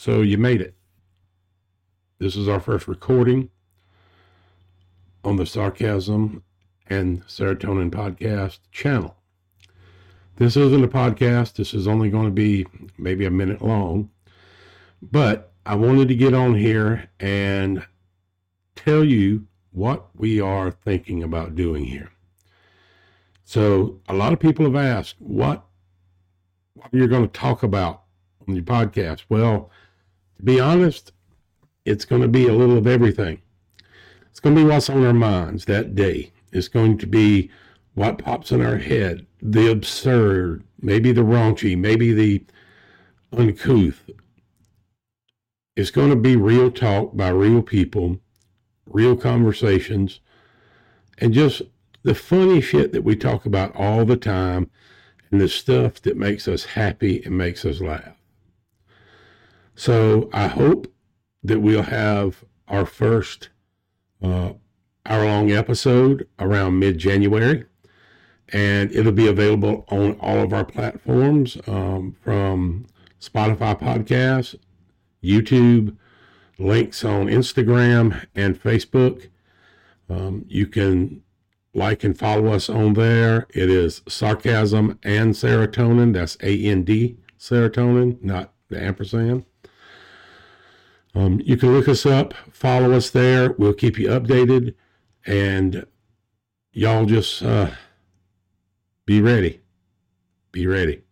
So you made it. This is our first recording on the Sarcasm and Serotonin Podcast channel. This isn't a podcast. This is only going to be maybe a minute long. But I wanted to get on here and tell you what we are thinking about doing here. So, a lot of people have asked what, what you're going to talk about on your podcast. Well, to be honest, it's going to be a little of everything. It's going to be what's on our minds that day. It's going to be what pops in our head, the absurd, maybe the raunchy, maybe the uncouth. It's going to be real talk by real people, real conversations, and just the funny shit that we talk about all the time and the stuff that makes us happy and makes us laugh. So I hope that we'll have our first uh, hour long episode around mid January. And it'll be available on all of our platforms um, from Spotify Podcasts, YouTube, links on Instagram and Facebook. Um, you can like and follow us on there. It is Sarcasm and Serotonin. That's A N D serotonin, not the ampersand. Um, you can look us up, follow us there. We'll keep you updated. And y'all just uh, be ready. Be ready.